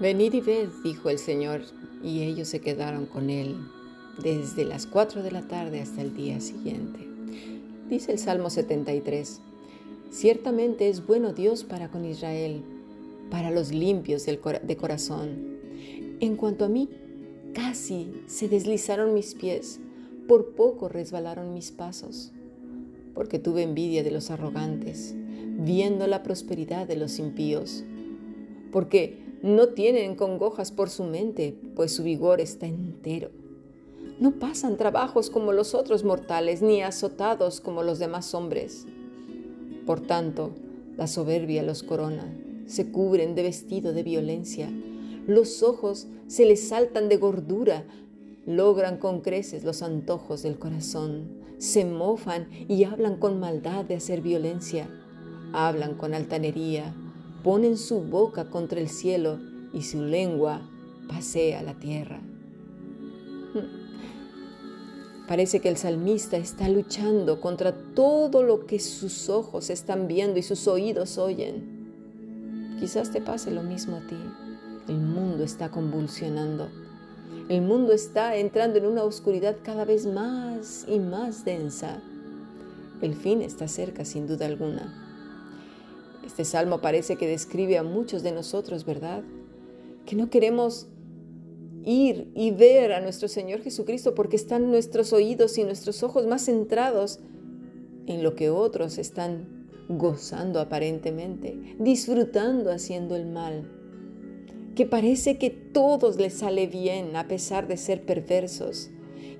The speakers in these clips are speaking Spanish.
Venid y ved, dijo el Señor, y ellos se quedaron con él desde las cuatro de la tarde hasta el día siguiente. Dice el Salmo 73, ciertamente es bueno Dios para con Israel, para los limpios de corazón. En cuanto a mí, casi se deslizaron mis pies, por poco resbalaron mis pasos, porque tuve envidia de los arrogantes, viendo la prosperidad de los impíos, porque no tienen congojas por su mente, pues su vigor está entero. No pasan trabajos como los otros mortales, ni azotados como los demás hombres. Por tanto, la soberbia los corona, se cubren de vestido de violencia, los ojos se les saltan de gordura, logran con creces los antojos del corazón, se mofan y hablan con maldad de hacer violencia, hablan con altanería, ponen su boca contra el cielo y su lengua pasea la tierra. Parece que el salmista está luchando contra todo lo que sus ojos están viendo y sus oídos oyen. Quizás te pase lo mismo a ti. El mundo está convulsionando. El mundo está entrando en una oscuridad cada vez más y más densa. El fin está cerca, sin duda alguna. Este salmo parece que describe a muchos de nosotros, ¿verdad? Que no queremos ir y ver a nuestro Señor Jesucristo porque están nuestros oídos y nuestros ojos más centrados en lo que otros están gozando aparentemente, disfrutando haciendo el mal, que parece que todos les sale bien a pesar de ser perversos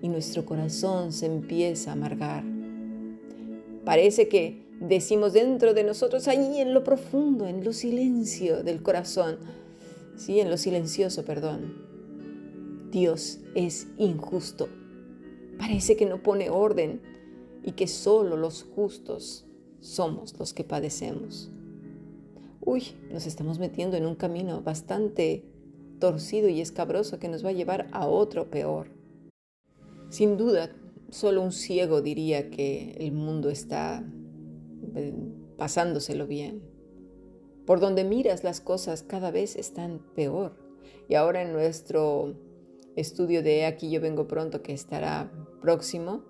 y nuestro corazón se empieza a amargar. Parece que decimos dentro de nosotros, ahí en lo profundo, en lo silencio del corazón, sí, en lo silencioso, perdón. Dios es injusto. Parece que no pone orden y que solo los justos somos los que padecemos. Uy, nos estamos metiendo en un camino bastante torcido y escabroso que nos va a llevar a otro peor. Sin duda, solo un ciego diría que el mundo está pasándoselo bien. Por donde miras las cosas cada vez están peor. Y ahora en nuestro estudio de Aquí yo vengo pronto, que estará próximo,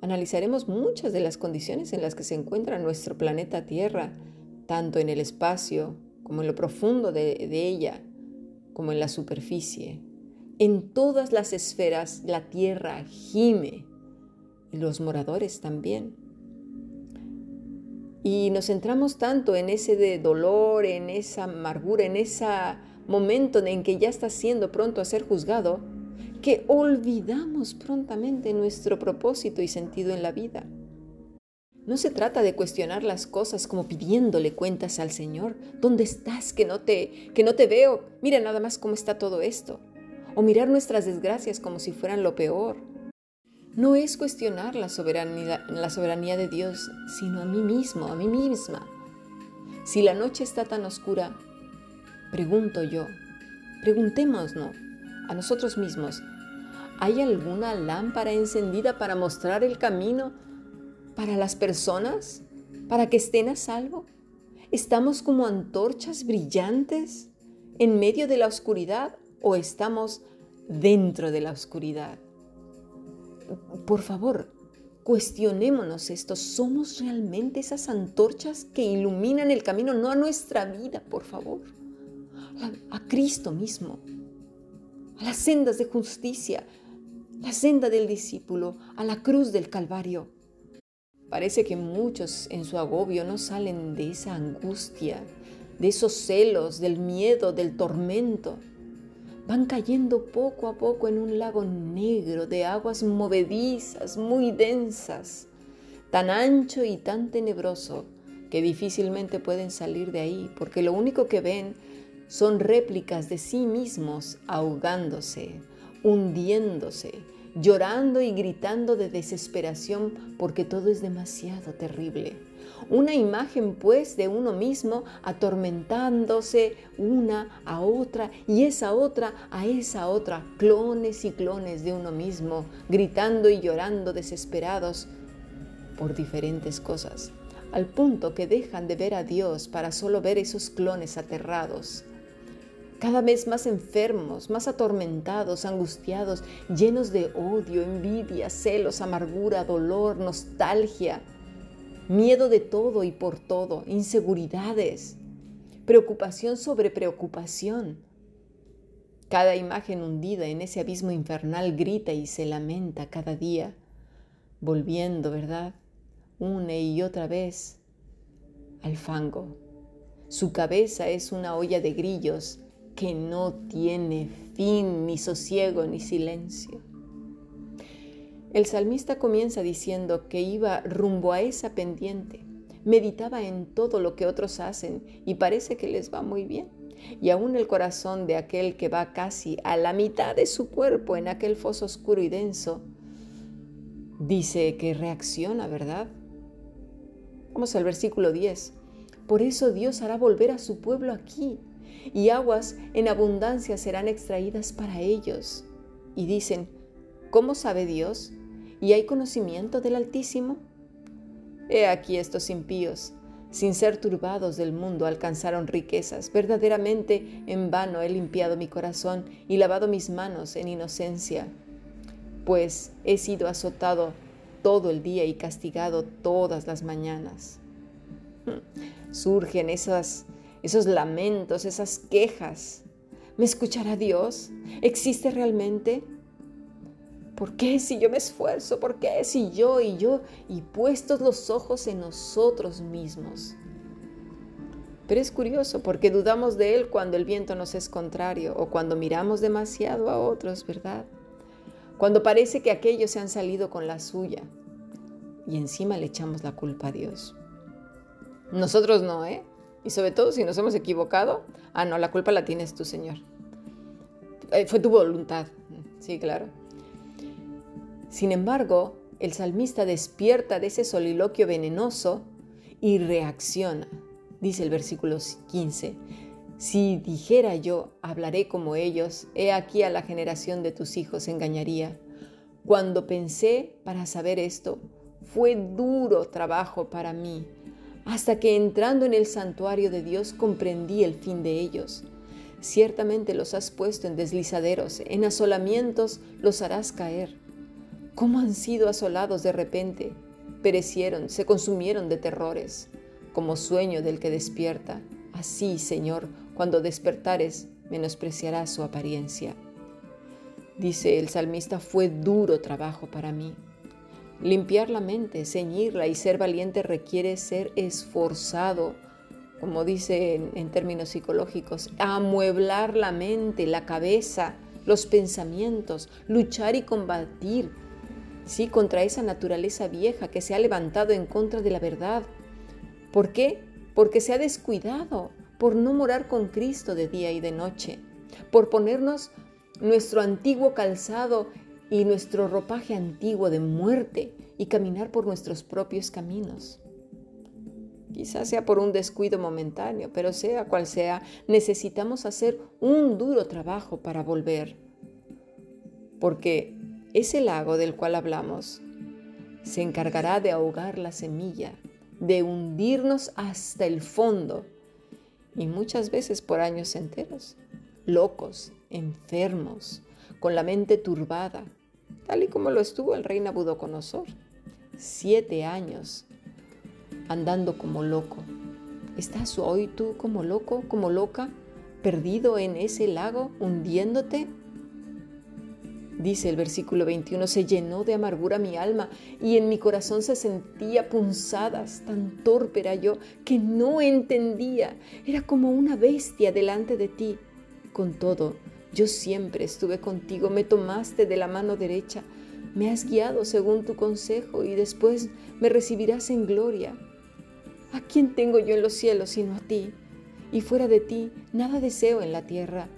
analizaremos muchas de las condiciones en las que se encuentra nuestro planeta Tierra, tanto en el espacio como en lo profundo de, de ella, como en la superficie. En todas las esferas la Tierra gime y los moradores también. Y nos centramos tanto en ese de dolor, en esa amargura, en ese momento en que ya está siendo pronto a ser juzgado, que olvidamos prontamente nuestro propósito y sentido en la vida. No se trata de cuestionar las cosas como pidiéndole cuentas al Señor. ¿Dónde estás que no te que no te veo? Mira nada más cómo está todo esto. O mirar nuestras desgracias como si fueran lo peor no es cuestionar la soberanía, de Dios, sino a mí mismo, a mí misma. Si la noche está tan oscura, pregunto yo, preguntémonos a nosotros mismos, ¿hay alguna lámpara encendida para mostrar el camino para las personas, para que estén a salvo? ¿Estamos como antorchas brillantes en medio de la oscuridad o estamos dentro de la oscuridad? Por favor, cuestionémonos esto. ¿Somos realmente esas antorchas que iluminan el camino, no a nuestra vida, por favor? A, Cristo mismo, a las sendas de justicia, la senda del discípulo, a la cruz del Calvario. Parece que muchos en su agobio no salen de esa angustia, de esos celos, del miedo, del tormento van cayendo poco a poco en un lago negro de aguas movedizas, muy densas, tan ancho y tan tenebroso que difícilmente pueden salir de ahí, porque lo único que ven son réplicas de sí mismos ahogándose, hundiéndose, llorando y gritando de desesperación porque todo es demasiado terrible. Una imagen pues de uno mismo atormentándose una a otra y esa otra a esa otra, clones y clones de uno mismo, gritando y llorando desesperados por diferentes cosas, al punto que dejan de ver a Dios para solo ver esos clones aterrados. Cada vez más enfermos, más atormentados, angustiados, llenos de odio, envidia, celos, amargura, dolor, nostalgia, miedo de todo y por todo, inseguridades, preocupación sobre preocupación. Cada imagen hundida en ese abismo infernal grita y se lamenta cada día, volviendo, ¿verdad? Una y otra vez al fango. Su cabeza es una olla de grillos que no tiene fin, ni sosiego, ni silencio. El salmista comienza diciendo que iba rumbo a esa pendiente, meditaba en todo lo que otros hacen y parece que les va muy bien. Y aún el corazón de aquel que va casi a la mitad de su cuerpo en aquel foso oscuro y denso, dice que reacciona, ¿verdad? Vamos al versículo 10. Por eso Dios hará volver a su pueblo aquí y aguas en abundancia serán extraídas para ellos. Y dicen, ¿cómo sabe Dios? ¿Y hay conocimiento del Altísimo? He aquí estos impíos, sin ser turbados del mundo, alcanzaron riquezas. Verdaderamente en vano he limpiado mi corazón y lavado mis manos en inocencia, pues he sido azotado todo el día y castigado todas las mañanas. Surgen esas esos lamentos, esas quejas. ¿Me escuchará Dios? ¿Existe realmente? ¿Por qué si yo me esfuerzo? ¿Por qué si yo y yo y puestos los ojos en nosotros mismos? Pero es curioso porque dudamos de Él cuando el viento nos es contrario o cuando miramos demasiado a otros, ¿verdad? Cuando parece que aquellos se han salido con la suya y encima le echamos la culpa a Dios. Nosotros no, ¿eh? Y sobre todo si nos hemos equivocado, ah, no, la culpa la tienes tú, Señor. Eh, fue tu voluntad. Sí, claro. Sin embargo, el salmista despierta de ese soliloquio venenoso y reacciona. Dice el versículo 15, si dijera yo, hablaré como ellos, he aquí a la generación de tus hijos engañaría. Cuando pensé para saber esto, fue duro trabajo para mí hasta que entrando en el santuario de Dios comprendí el fin de ellos. Ciertamente los has puesto en deslizaderos, en asolamientos los harás caer. ¿Cómo han sido asolados de repente? Perecieron, se consumieron de terrores, como sueño del que despierta. Así, Señor, cuando despertares, menospreciarás su apariencia. Dice el salmista, fue duro trabajo para mí. Limpiar la mente, ceñirla y ser valiente requiere ser esforzado, como dice en, términos psicológicos, amueblar la mente, la cabeza, los pensamientos, luchar y combatir, sí, contra esa naturaleza vieja que se ha levantado en contra de la verdad. ¿Por qué? Porque se ha descuidado por no morar con Cristo de día y de noche, por ponernos nuestro antiguo calzado y nuestro ropaje antiguo de muerte y caminar por nuestros propios caminos. Quizás sea por un descuido momentáneo, pero sea cual sea, necesitamos hacer un duro trabajo para volver. Porque ese lago del cual hablamos se encargará de ahogar la semilla, de hundirnos hasta el fondo y muchas veces por años enteros, locos, enfermos, con la mente turbada, tal y como lo estuvo el rey Nabucodonosor. Siete años andando como loco. ¿Estás hoy tú como loco, como loca, perdido en ese lago, hundiéndote? Dice el versículo 21, se llenó de amargura mi alma y en mi corazón se sentía punzadas, tan torpe era yo que no entendía, era como una bestia delante de ti. Con todo, yo siempre estuve contigo, me tomaste de la mano derecha, me has guiado según tu consejo y después me recibirás en gloria. ¿A quién tengo yo en los cielos sino a ti? Y fuera de ti nada deseo en la tierra.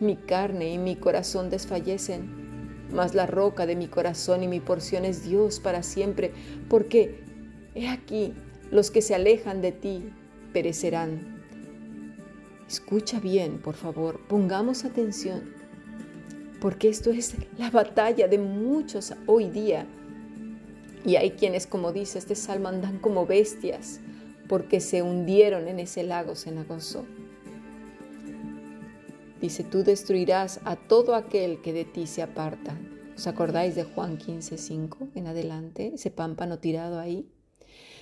Mi carne y mi corazón desfallecen, mas la roca de mi corazón y mi porción es Dios para siempre, porque he aquí los que se alejan de ti perecerán. Escucha bien, por favor, pongamos atención, porque esto es la batalla de muchos hoy día. Y hay quienes, como dice este salmo, andan como bestias, porque se hundieron en ese lago cenagoso. Dice, tú destruirás a todo aquel que de ti se aparta. ¿Os acordáis de Juan 15, 5 en adelante? Ese pámpano tirado ahí.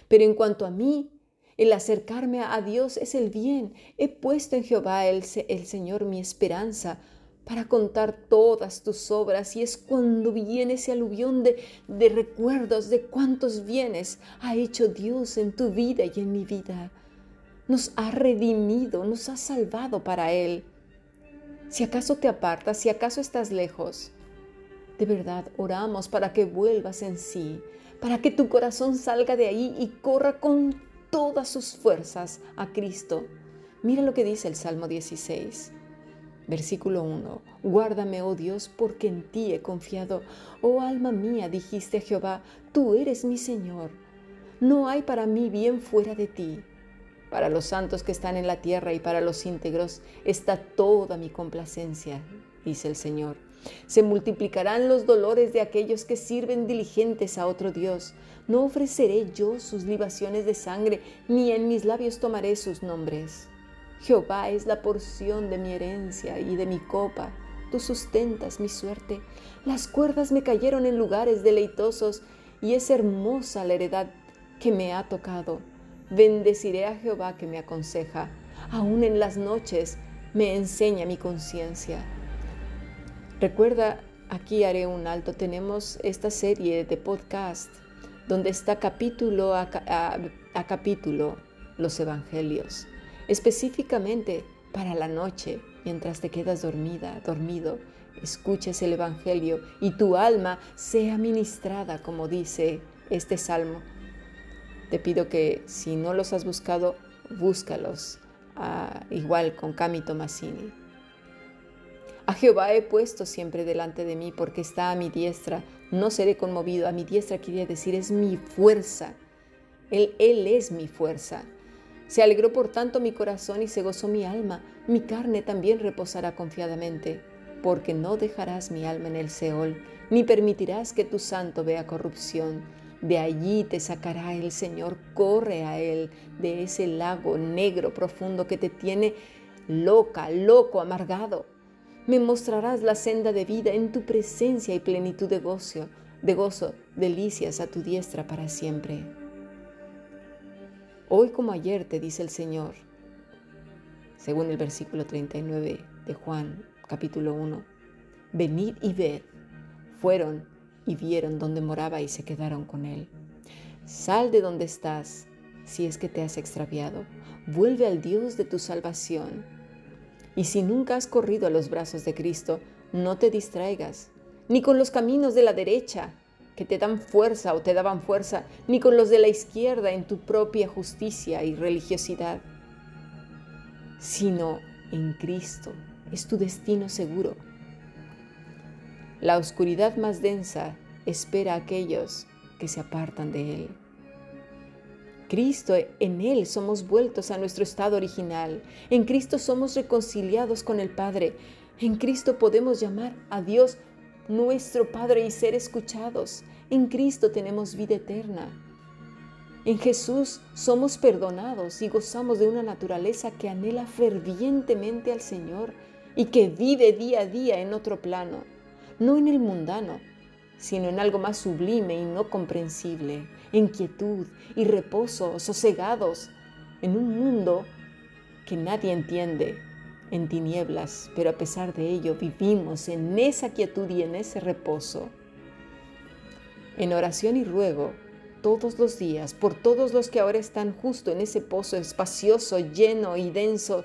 Pero en cuanto a mí, el acercarme a Dios es el bien. He puesto en Jehová el, Señor mi esperanza para contar todas tus obras y es cuando viene ese aluvión de, de recuerdos de cuántos bienes ha hecho Dios en tu vida y en mi vida. Nos ha redimido, nos ha salvado para Él. Si acaso te apartas, si acaso estás lejos, de verdad oramos para que vuelvas en sí, para que tu corazón salga de ahí y corra con todas sus fuerzas a Cristo. Mira lo que dice el Salmo 16. Versículo 1. Guárdame, oh Dios, porque en ti he confiado. Oh alma mía, dijiste a Jehová, tú eres mi Señor. No hay para mí bien fuera de ti. Para los santos que están en la tierra y para los íntegros está toda mi complacencia, dice el Señor. Se multiplicarán los dolores de aquellos que sirven diligentes a otro Dios. No ofreceré yo sus libaciones de sangre, ni en mis labios tomaré sus nombres. Jehová es la porción de mi herencia y de mi copa. Tú sustentas mi suerte. Las cuerdas me cayeron en lugares deleitosos y es hermosa la heredad que me ha tocado. Bendeciré a Jehová que me aconseja. Aún en las noches me enseña mi conciencia. Recuerda, aquí haré un alto. Tenemos esta serie de podcast donde está capítulo a, capítulo los evangelios específicamente para la noche, mientras te quedas dormida, dormido, escuches el Evangelio y tu alma sea ministrada, como dice este salmo. Te pido que si no los has buscado, búscalos, ah, igual con Cami Tomasini. A Jehová he puesto siempre delante de mí porque está a mi diestra, no seré conmovido. A mi diestra quería decir, es mi fuerza. Él, él es mi fuerza. Se alegró por tanto mi corazón y se gozó mi alma. Mi carne también reposará confiadamente, porque no dejarás mi alma en el Seol, ni permitirás que tu santo vea corrupción. De allí te sacará el Señor, corre a Él, de ese lago negro profundo que te tiene loca, loco, amargado. Me mostrarás la senda de vida en tu presencia y plenitud de gozo, de gozo, delicias a tu diestra para siempre. Hoy como ayer te dice el Señor, según el versículo 39 de Juan capítulo 1, venid y ved. Fueron y vieron dónde moraba y se quedaron con él. Sal de donde estás si es que te has extraviado. Vuelve al Dios de tu salvación. Y si nunca has corrido a los brazos de Cristo, no te distraigas, ni con los caminos de la derecha, que te dan fuerza o te daban fuerza, ni con los de la izquierda en tu propia justicia y religiosidad, sino en Cristo. Es tu destino seguro. La oscuridad más densa espera a aquellos que se apartan de Él. Cristo, en Él somos vueltos a nuestro estado original. En Cristo somos reconciliados con el Padre. En Cristo podemos llamar a Dios nuestro Padre y ser escuchados. En Cristo tenemos vida eterna. En Jesús somos perdonados y gozamos de una naturaleza que anhela fervientemente al Señor y que vive día a día en otro plano, no en el mundano, sino en algo más sublime y no comprensible, en quietud y reposo, sosegados, en un mundo que nadie entiende, en tinieblas, pero a pesar de ello vivimos en esa quietud y en ese reposo. En oración y ruego todos los días por todos los que ahora están justo en ese pozo espacioso, lleno y denso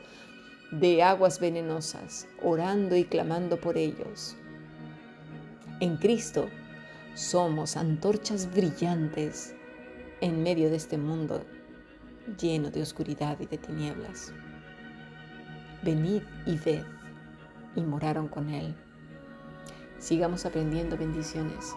de aguas venenosas, orando y clamando por ellos. En Cristo somos antorchas brillantes en medio de este mundo lleno de oscuridad y de tinieblas venid y ved. Y moraron con él. Sigamos aprendiendo bendiciones.